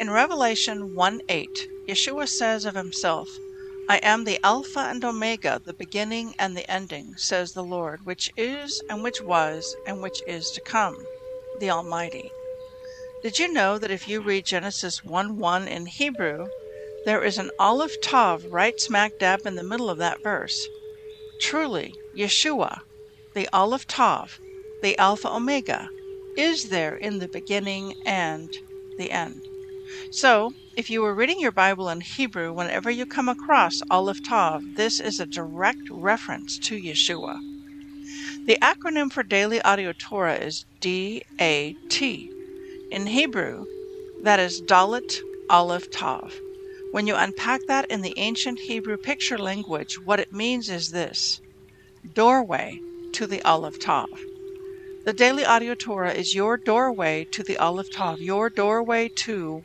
In Revelation 1 8, Yeshua says of himself, I am the Alpha and Omega, the beginning and the ending, says the Lord, which is, and which was, and which is to come, the Almighty. Did you know that if you read Genesis 1 1 in Hebrew, there is an Aleph Tav right smack dab in the middle of that verse? Truly, Yeshua, the Aleph Tav, the Alpha Omega, is there in the beginning and the end. So, if you were reading your Bible in Hebrew, whenever you come across Aleph Tav, this is a direct reference to Yeshua. The acronym for Daily Audio Torah is DAT. In Hebrew, that is Dalet Aleph Tav. When you unpack that in the ancient Hebrew picture language, what it means is this doorway to the Aleph Tav. The Daily Audio Torah is your doorway to the Aleph Tav, your doorway to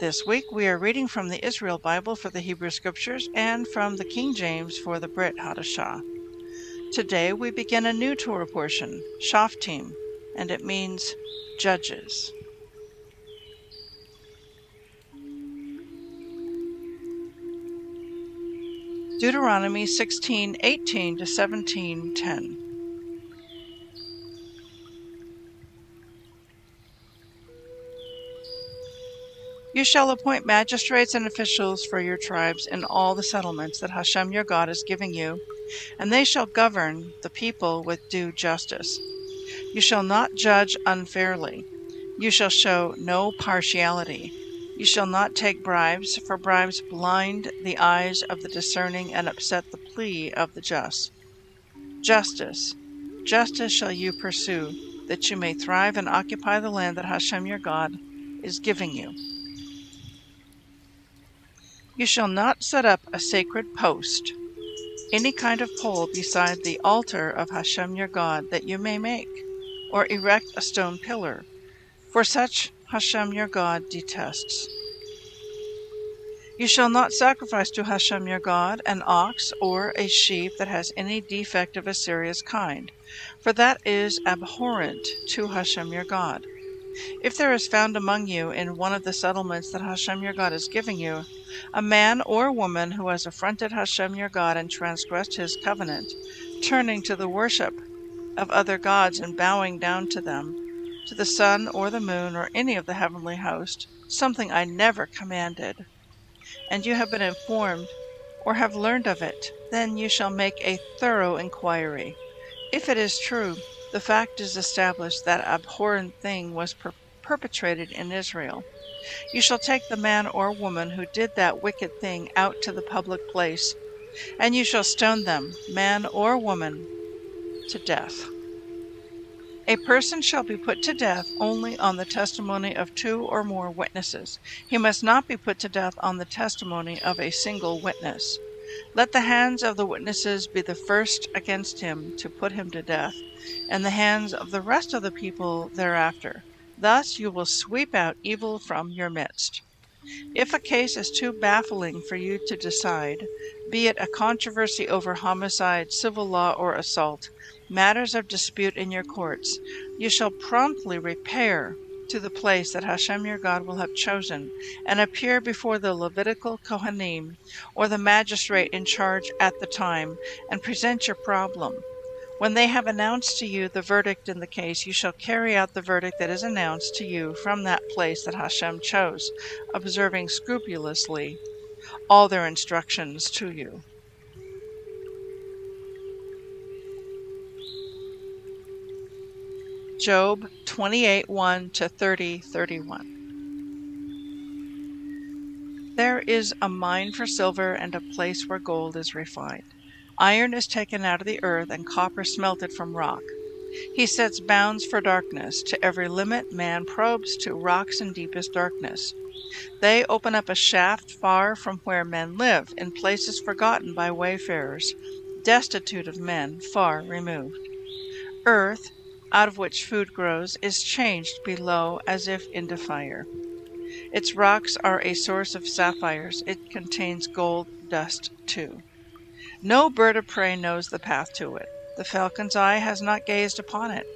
This week we are reading from the Israel Bible for the Hebrew Scriptures and from the King James for the Brit Hadashah. Today we begin a new Torah portion, Shoftim, and it means judges. Deuteronomy 16:18 to 17:10. You shall appoint magistrates and officials for your tribes in all the settlements that Hashem your God is giving you, and they shall govern the people with due justice. You shall not judge unfairly. You shall show no partiality. You shall not take bribes, for bribes blind the eyes of the discerning and upset the plea of the just. Justice, justice shall you pursue, that you may thrive and occupy the land that Hashem your God is giving you. You shall not set up a sacred post, any kind of pole beside the altar of Hashem your God that you may make, or erect a stone pillar, for such Hashem your God detests. You shall not sacrifice to Hashem your God an ox or a sheep that has any defect of a serious kind, for that is abhorrent to Hashem your God. If there is found among you in one of the settlements that Hashem your God is giving you, a man or woman who has affronted Hashem your God and transgressed his covenant, turning to the worship of other gods and bowing down to them, to the sun or the moon or any of the heavenly host, something I never commanded, and you have been informed or have learned of it, then you shall make a thorough inquiry. If it is true, the fact is established that abhorrent thing was per- perpetrated in Israel. You shall take the man or woman who did that wicked thing out to the public place, and you shall stone them, man or woman, to death. A person shall be put to death only on the testimony of two or more witnesses. He must not be put to death on the testimony of a single witness. Let the hands of the witnesses be the first against him to put him to death, and the hands of the rest of the people thereafter. Thus you will sweep out evil from your midst. If a case is too baffling for you to decide, be it a controversy over homicide, civil law, or assault, matters of dispute in your courts, you shall promptly repair to the place that Hashem your God will have chosen, and appear before the Levitical Kohanim or the magistrate in charge at the time, and present your problem. When they have announced to you the verdict in the case, you shall carry out the verdict that is announced to you from that place that Hashem chose, observing scrupulously all their instructions to you. Job 28 1 to 30 31. There is a mine for silver and a place where gold is refined. Iron is taken out of the earth and copper smelted from rock. He sets bounds for darkness. To every limit man probes to rocks in deepest darkness. They open up a shaft far from where men live, in places forgotten by wayfarers, destitute of men, far removed. Earth, out of which food grows, is changed below as if into fire. Its rocks are a source of sapphires. It contains gold dust too. No bird of prey knows the path to it. The falcon's eye has not gazed upon it.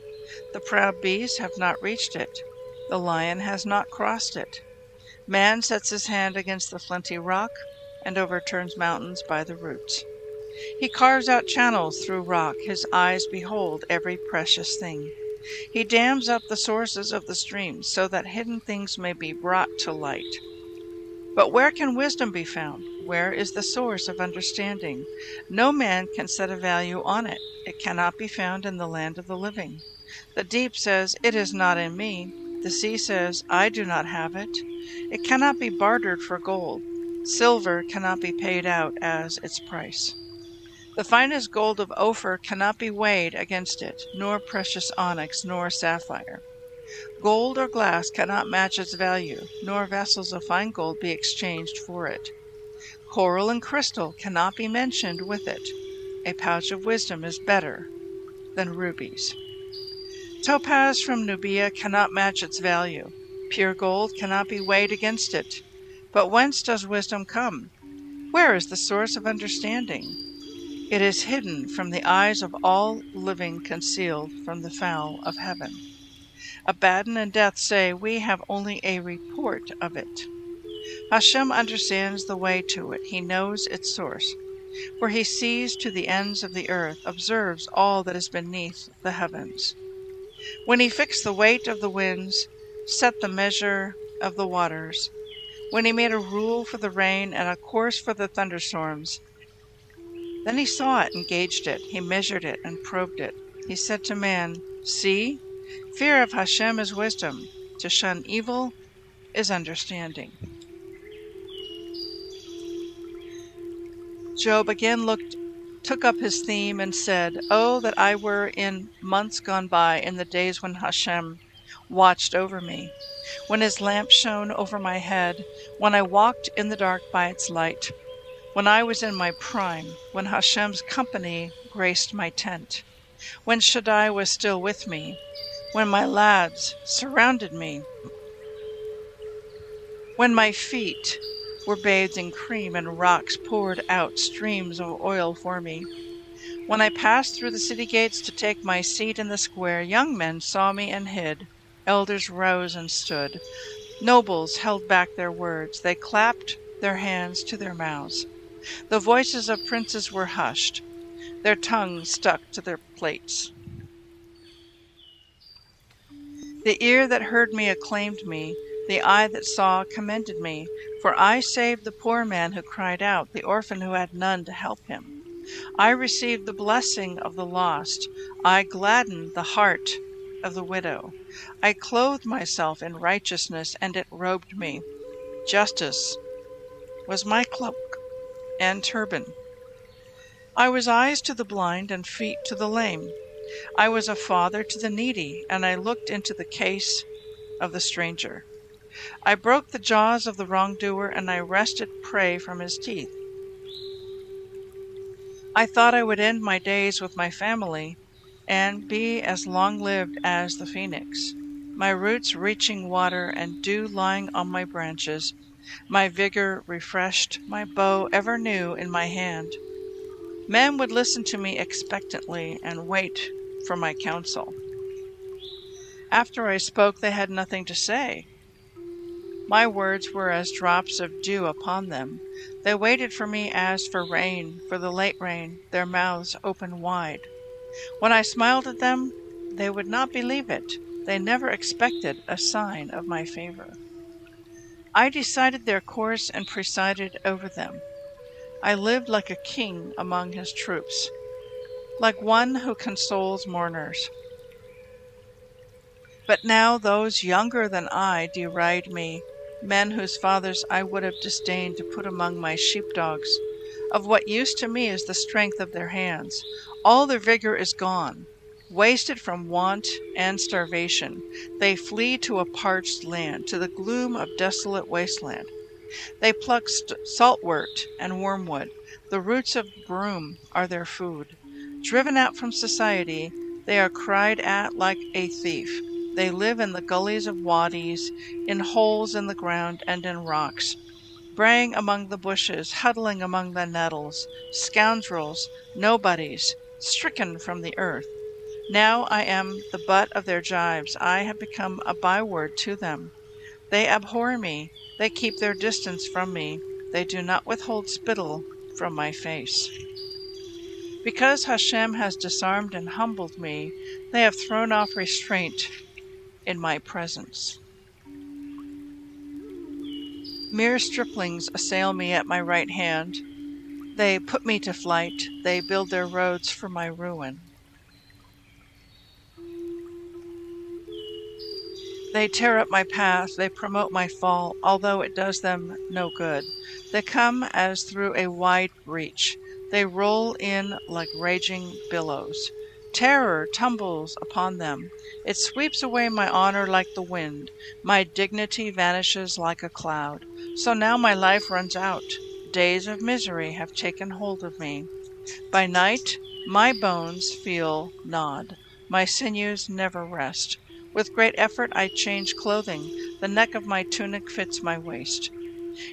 The proud bees have not reached it. The lion has not crossed it. Man sets his hand against the flinty rock and overturns mountains by the roots. He carves out channels through rock, his eyes behold every precious thing. He dams up the sources of the streams, so that hidden things may be brought to light. But where can wisdom be found? Where is the source of understanding? No man can set a value on it. It cannot be found in the land of the living. The deep says, It is not in me. The sea says, I do not have it. It cannot be bartered for gold. Silver cannot be paid out as its price. The finest gold of Ophir cannot be weighed against it, nor precious onyx, nor sapphire. Gold or glass cannot match its value, nor vessels of fine gold be exchanged for it. Coral and crystal cannot be mentioned with it. A pouch of wisdom is better than rubies. Topaz from Nubia cannot match its value. Pure gold cannot be weighed against it. But whence does wisdom come? Where is the source of understanding? It is hidden from the eyes of all living, concealed from the fowl of heaven. Abaddon and death say, We have only a report of it. Hashem understands the way to it, he knows its source. For he sees to the ends of the earth, observes all that is beneath the heavens. When he fixed the weight of the winds, set the measure of the waters, when he made a rule for the rain and a course for the thunderstorms, then he saw it and gauged it. He measured it and probed it. He said to man, See, fear of Hashem is wisdom. To shun evil is understanding. Job again looked, took up his theme and said, Oh, that I were in months gone by, in the days when Hashem watched over me, when his lamp shone over my head, when I walked in the dark by its light when I was in my prime, when Hashem's company graced my tent, when Shaddai was still with me, when my lads surrounded me, when my feet were bathed in cream and rocks poured out streams of oil for me. When I passed through the city gates to take my seat in the square, young men saw me and hid. Elders rose and stood. Nobles held back their words. They clapped their hands to their mouths. The voices of princes were hushed, their tongues stuck to their plates. The ear that heard me acclaimed me, the eye that saw commended me, for I saved the poor man who cried out, the orphan who had none to help him. I received the blessing of the lost, I gladdened the heart of the widow. I clothed myself in righteousness, and it robed me. Justice was my cloak and turban. I was eyes to the blind and feet to the lame. I was a father to the needy, and I looked into the case of the stranger. I broke the jaws of the wrongdoer, and I wrested prey from his teeth. I thought I would end my days with my family and be as long lived as the phoenix, my roots reaching water and dew lying on my branches, my vigor refreshed, my bow ever new in my hand. Men would listen to me expectantly and wait for my counsel. After I spoke, they had nothing to say. My words were as drops of dew upon them. They waited for me as for rain, for the late rain, their mouths open wide. When I smiled at them, they would not believe it. They never expected a sign of my favor. I decided their course and presided over them. I lived like a king among his troops, like one who consoles mourners. But now those younger than I deride me, men whose fathers I would have disdained to put among my sheepdogs. Of what use to me is the strength of their hands? All their vigor is gone. Wasted from want and starvation, they flee to a parched land, to the gloom of desolate wasteland. They pluck st- saltwort and wormwood. The roots of broom are their food. Driven out from society, they are cried at like a thief. They live in the gullies of wadis, in holes in the ground and in rocks, braying among the bushes, huddling among the nettles, scoundrels, nobodies, stricken from the earth. Now I am the butt of their jibes. I have become a byword to them. They abhor me. They keep their distance from me. They do not withhold spittle from my face. Because Hashem has disarmed and humbled me, they have thrown off restraint in my presence. Mere striplings assail me at my right hand. They put me to flight. They build their roads for my ruin. They tear up my path, they promote my fall, although it does them no good. They come as through a wide breach. They roll in like raging billows. Terror tumbles upon them. It sweeps away my honor like the wind. My dignity vanishes like a cloud. So now my life runs out. Days of misery have taken hold of me. By night, my bones feel gnawed. My sinews never rest. With great effort I change clothing. The neck of my tunic fits my waist.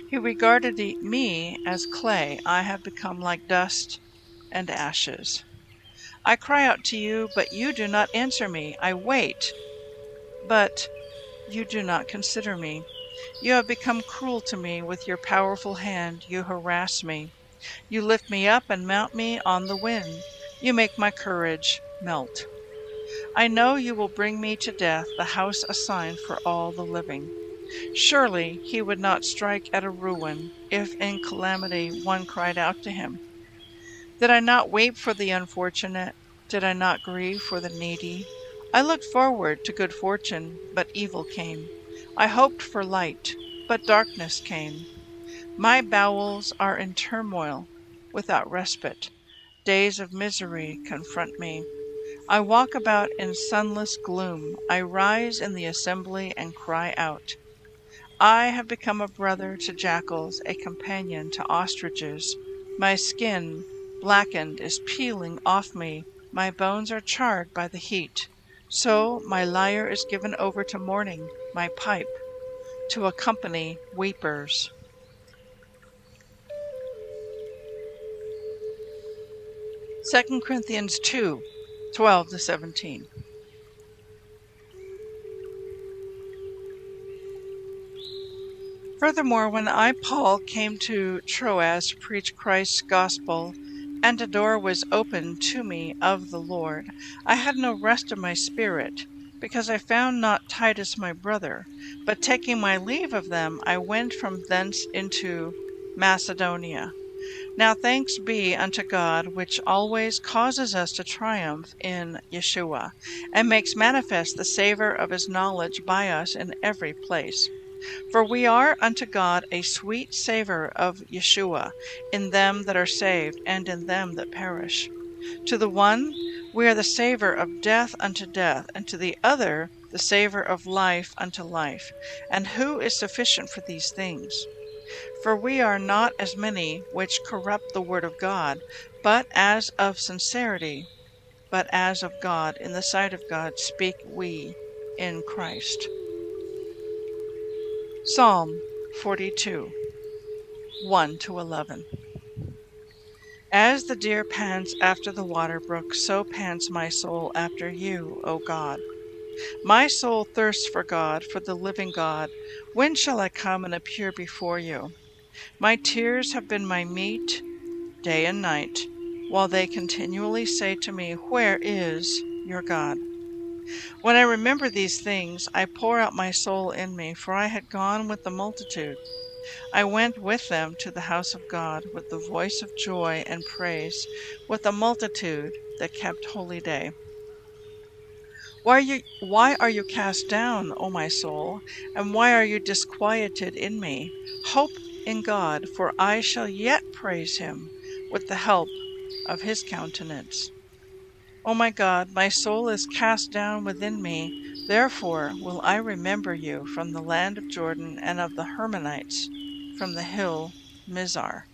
He regarded me as clay. I have become like dust and ashes. I cry out to you, but you do not answer me. I wait, but you do not consider me. You have become cruel to me. With your powerful hand, you harass me. You lift me up and mount me on the wind. You make my courage melt. I know you will bring me to death, the house assigned for all the living. Surely he would not strike at a ruin if in calamity one cried out to him. Did I not weep for the unfortunate? Did I not grieve for the needy? I looked forward to good fortune, but evil came. I hoped for light, but darkness came. My bowels are in turmoil without respite. Days of misery confront me. I walk about in sunless gloom. I rise in the assembly and cry out. I have become a brother to jackals, a companion to ostriches. My skin, blackened, is peeling off me. My bones are charred by the heat. So my lyre is given over to mourning, my pipe to accompany weepers. Second Corinthians 2 12 to 17. Furthermore, when I, Paul, came to Troas to preach Christ's gospel, and a door was opened to me of the Lord, I had no rest of my spirit, because I found not Titus my brother. But taking my leave of them, I went from thence into Macedonia. Now thanks be unto God, which always causes us to triumph in Yeshua, and makes manifest the savour of his knowledge by us in every place. For we are unto God a sweet savour of Yeshua in them that are saved and in them that perish. To the one we are the savour of death unto death, and to the other the savour of life unto life. And who is sufficient for these things? For we are not as many which corrupt the word of God, but as of sincerity, but as of God, in the sight of God, speak we in Christ. Psalm 42 1 to 11. As the deer pants after the water brook, so pants my soul after you, O God. My soul thirsts for God, for the living God. When shall I come and appear before you? My tears have been my meat day and night, while they continually say to me, Where is your God? When I remember these things, I pour out my soul in me, for I had gone with the multitude. I went with them to the house of God with the voice of joy and praise, with a multitude that kept holy day. Why are you, why are you cast down, O my soul, and why are you disquieted in me? Hope in God, for I shall yet praise him with the help of his countenance. O my God, my soul is cast down within me. Therefore will I remember you from the land of Jordan and of the Hermonites, from the hill Mizar.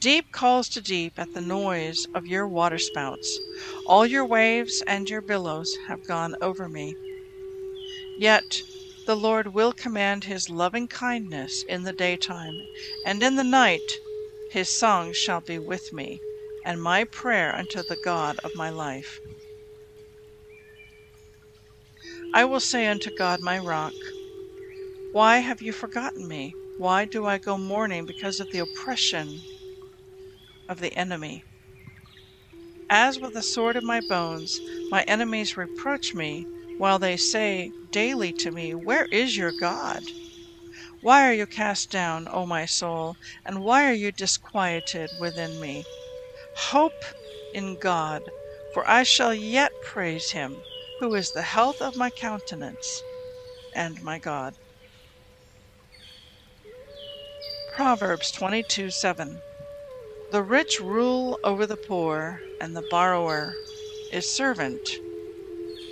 Deep calls to deep at the noise of your waterspouts. All your waves and your billows have gone over me. Yet the Lord will command his loving kindness in the daytime, and in the night his song shall be with me and my prayer unto the God of my life. I will say unto God my rock, Why have you forgotten me? Why do I go mourning because of the oppression of the enemy? As with the sword of my bones, my enemies reproach me, while they say daily to me, Where is your God? Why are you cast down, O my soul, and why are you disquieted within me? Hope in God, for I shall yet praise him, who is the health of my countenance and my God. Proverbs 22 7. The rich rule over the poor, and the borrower is servant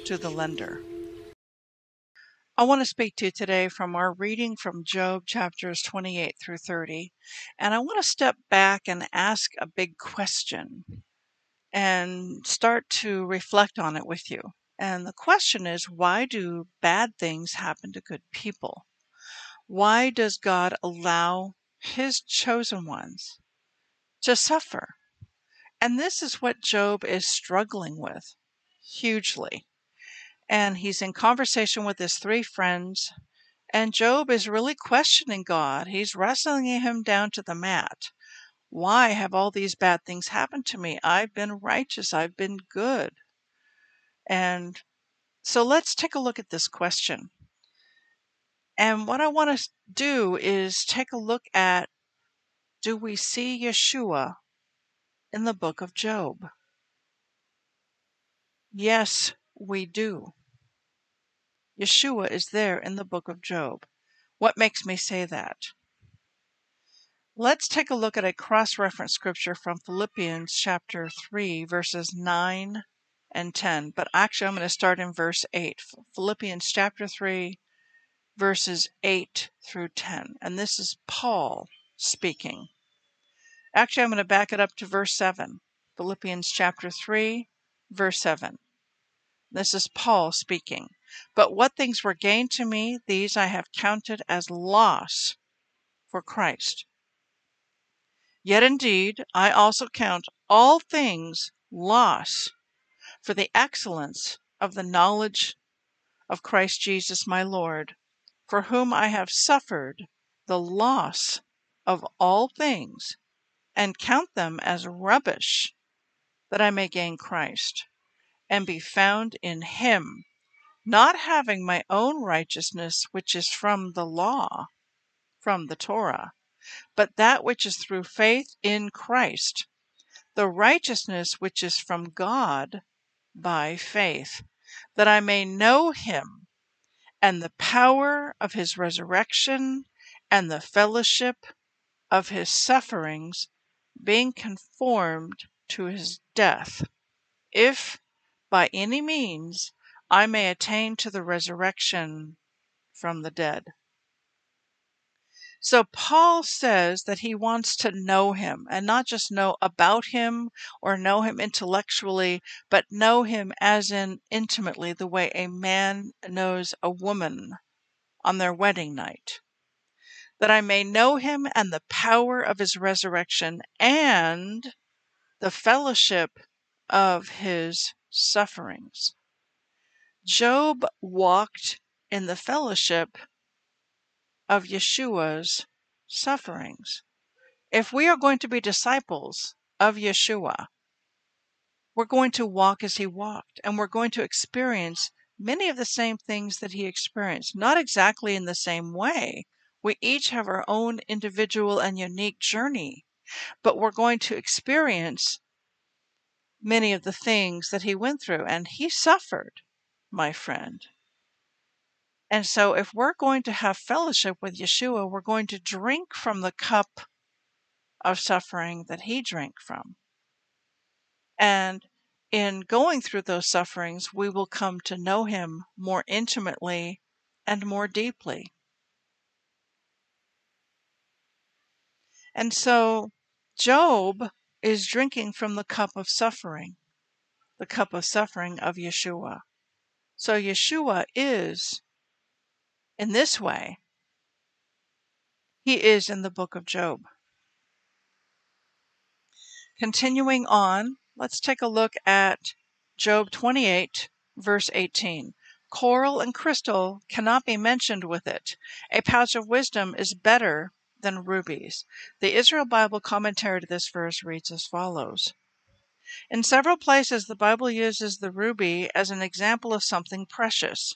to the lender. I want to speak to you today from our reading from Job chapters 28 through 30. And I want to step back and ask a big question and start to reflect on it with you. And the question is why do bad things happen to good people? Why does God allow his chosen ones to suffer? And this is what Job is struggling with hugely. And he's in conversation with his three friends, and Job is really questioning God. He's wrestling him down to the mat. Why have all these bad things happened to me? I've been righteous. I've been good. And so let's take a look at this question. And what I want to do is take a look at do we see Yeshua in the book of Job? Yes, we do. Yeshua is there in the book of Job. What makes me say that? Let's take a look at a cross reference scripture from Philippians chapter 3, verses 9 and 10. But actually, I'm going to start in verse 8. Philippians chapter 3, verses 8 through 10. And this is Paul speaking. Actually, I'm going to back it up to verse 7. Philippians chapter 3, verse 7. This is Paul speaking. But what things were gained to me, these I have counted as loss for Christ. Yet indeed I also count all things loss for the excellence of the knowledge of Christ Jesus my Lord, for whom I have suffered the loss of all things, and count them as rubbish, that I may gain Christ, and be found in him, not having my own righteousness which is from the law, from the Torah but that which is through faith in Christ, the righteousness which is from God by faith, that I may know him and the power of his resurrection and the fellowship of his sufferings, being conformed to his death, if by any means I may attain to the resurrection from the dead. So Paul says that he wants to know him and not just know about him or know him intellectually, but know him as in intimately the way a man knows a woman on their wedding night. that I may know him and the power of his resurrection and the fellowship of his sufferings. Job walked in the fellowship of Yeshua's sufferings. If we are going to be disciples of Yeshua, we're going to walk as he walked and we're going to experience many of the same things that he experienced, not exactly in the same way. We each have our own individual and unique journey, but we're going to experience many of the things that he went through. And he suffered, my friend. And so, if we're going to have fellowship with Yeshua, we're going to drink from the cup of suffering that he drank from. And in going through those sufferings, we will come to know him more intimately and more deeply. And so, Job is drinking from the cup of suffering, the cup of suffering of Yeshua. So Yeshua is, in this way, he is in the book of Job. Continuing on, let's take a look at Job 28, verse 18. Coral and crystal cannot be mentioned with it. A pouch of wisdom is better than rubies. The Israel Bible commentary to this verse reads as follows In several places, the Bible uses the ruby as an example of something precious.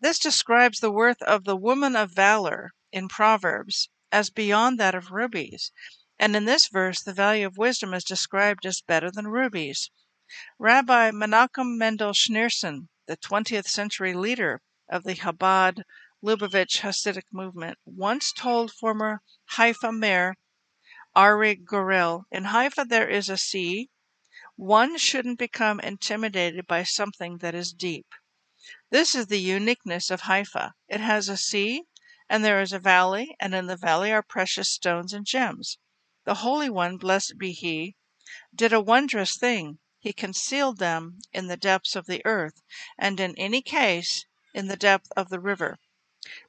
This describes the worth of the woman of valor in Proverbs as beyond that of rubies, and in this verse the value of wisdom is described as better than rubies. Rabbi Menachem Mendel Schneerson, the 20th century leader of the Chabad Lubavitch Hasidic movement, once told former Haifa mayor Arik Gurel, In Haifa there is a sea. One shouldn't become intimidated by something that is deep. This is the uniqueness of Haifa. It has a sea, and there is a valley, and in the valley are precious stones and gems. The Holy One, blessed be He, did a wondrous thing. He concealed them in the depths of the earth, and in any case in the depth of the river.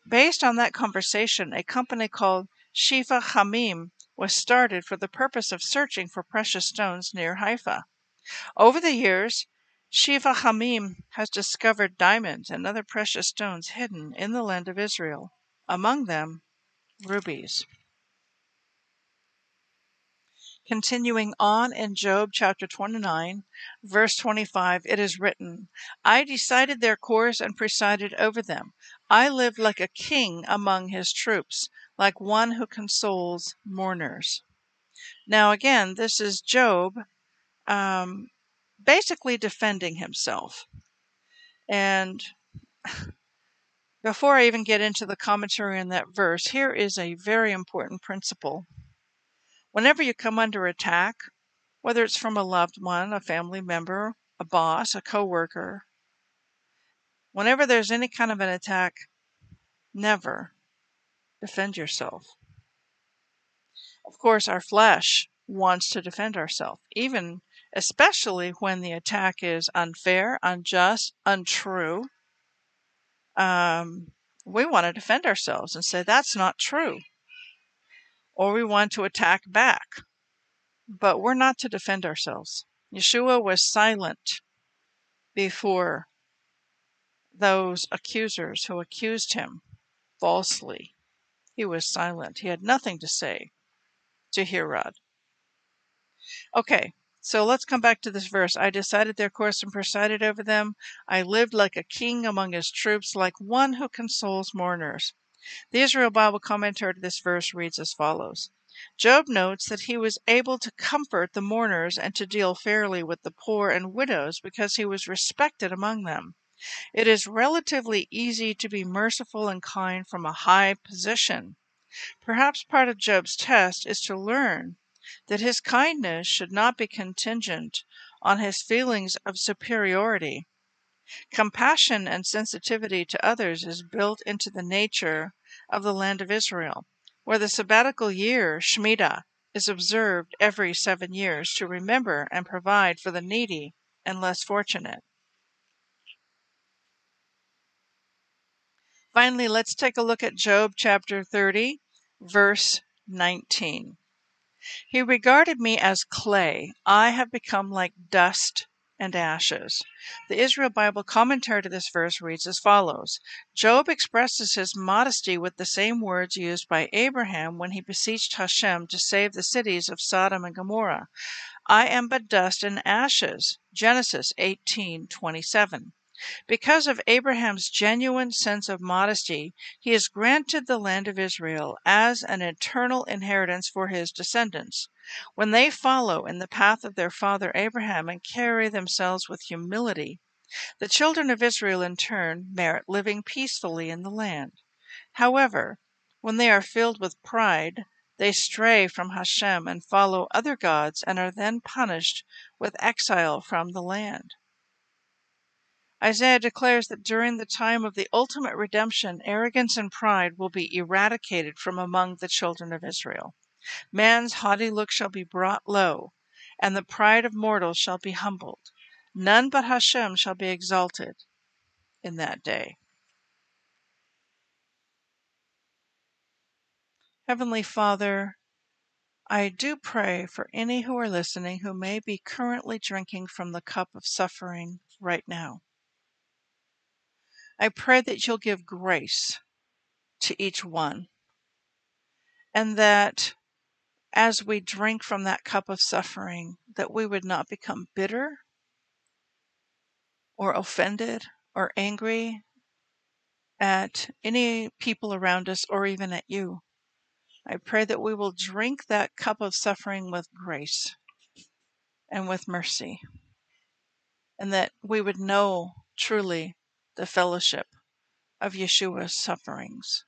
Based on that conversation, a company called Shefa Yamim was started for the purpose of searching for precious stones near Haifa. Over the years, Shefa Yamim has discovered diamonds and other precious stones hidden in the land of Israel, among them rubies. Continuing on in Job chapter 29, verse 25, it is written, I decided their course and presided over them. I lived like a king among his troops, like one who consoles mourners. Now, again, this is Job um, basically defending himself. And before I even get into the commentary on that verse, here is a very important principle Whenever you come under attack, whether it's from a loved one, a family member, a boss, a coworker, whenever there's any kind of an attack, never defend yourself. Of course, our flesh wants to defend ourselves, even especially when the attack is unfair, unjust, untrue. Um, we want to defend ourselves and say that's not true or we want to attack back. But we're not to defend ourselves. Yeshua was silent before those accusers who accused him falsely. He was silent. He had nothing to say to Herod. Okay, so let's come back to this verse. I decided their course and presided over them. I lived like a king among his troops, like one who consoles mourners. The Israel Bible commentary to this verse reads as follows Job notes that he was able to comfort the mourners and to deal fairly with the poor and widows because he was respected among them. It is relatively easy to be merciful and kind from a high position. Perhaps part of Job's test is to learn that his kindness should not be contingent on his feelings of superiority. Compassion and sensitivity to others is built into the nature of the land of Israel, where the sabbatical year, Shemitah, is observed every seven years to remember and provide for the needy and less fortunate. Finally, let's take a look at Job chapter 30, verse 19. He regarded me as clay. I have become like dust and ashes. The Israel Bible commentary to this verse reads as follows Job expresses his modesty with the same words used by Abraham when he beseeched Hashem to save the cities of Sodom and Gomorrah. I am but dust and ashes. Genesis 18:27. Because of Abraham's genuine sense of modesty, he is granted the land of Israel as an eternal inheritance for his descendants. When they follow in the path of their father Abraham and carry themselves with humility, the children of Israel in turn merit living peacefully in the land. However, when they are filled with pride, they stray from Hashem and follow other gods and are then punished with exile from the land. Isaiah declares that during the time of the ultimate redemption, arrogance and pride will be eradicated from among the children of Israel. Man's haughty look shall be brought low, and the pride of mortals shall be humbled. None but Hashem shall be exalted in that day. Heavenly Father, I do pray for any who are listening who may be currently drinking from the cup of suffering right now. I pray that you'll give grace to each one, and that as we drink from that cup of suffering, that we would not become bitter or offended or angry at any people around us or even at you. I pray that we will drink that cup of suffering with grace and with mercy, and that we would know truly the fellowship of Yeshua's sufferings,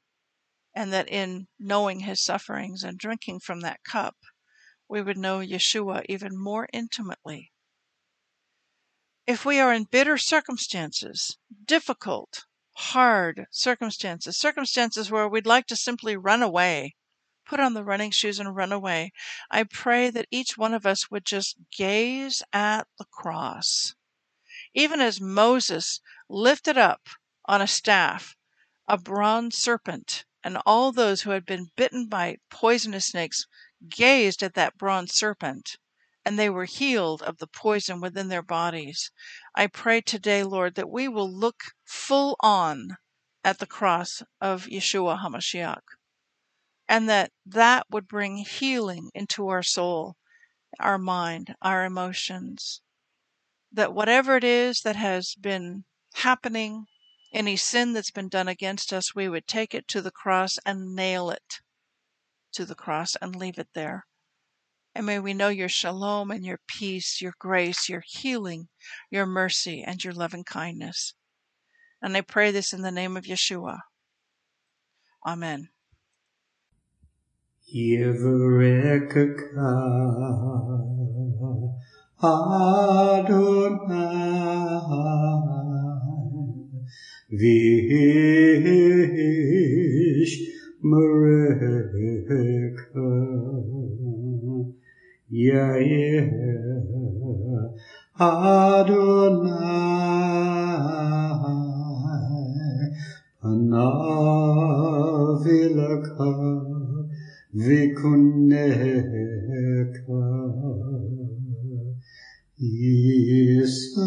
and that in knowing his sufferings and drinking from that cup, we would know Yeshua even more intimately. If we are in bitter circumstances, difficult, hard circumstances, circumstances where we'd like to simply run away, put on the running shoes and run away, I pray that each one of us would just gaze at the cross. Even as Moses lifted up on a staff a bronze serpent, and all those who had been bitten by poisonous snakes gazed at that bronze serpent, and they were healed of the poison within their bodies. I pray today, Lord, that we will look full on at the cross of Yeshua HaMashiach, and that that would bring healing into our soul, our mind, our emotions. That whatever it is that has been happening, any sin that's been done against us, we would take it to the cross and nail it to the cross and leave it there. And may we know your shalom and your peace, your grace, your healing, your mercy, and your loving kindness. And I pray this in the name of Yeshua. Amen. Vish Mareka Yair Adonai Vikuneka. Isa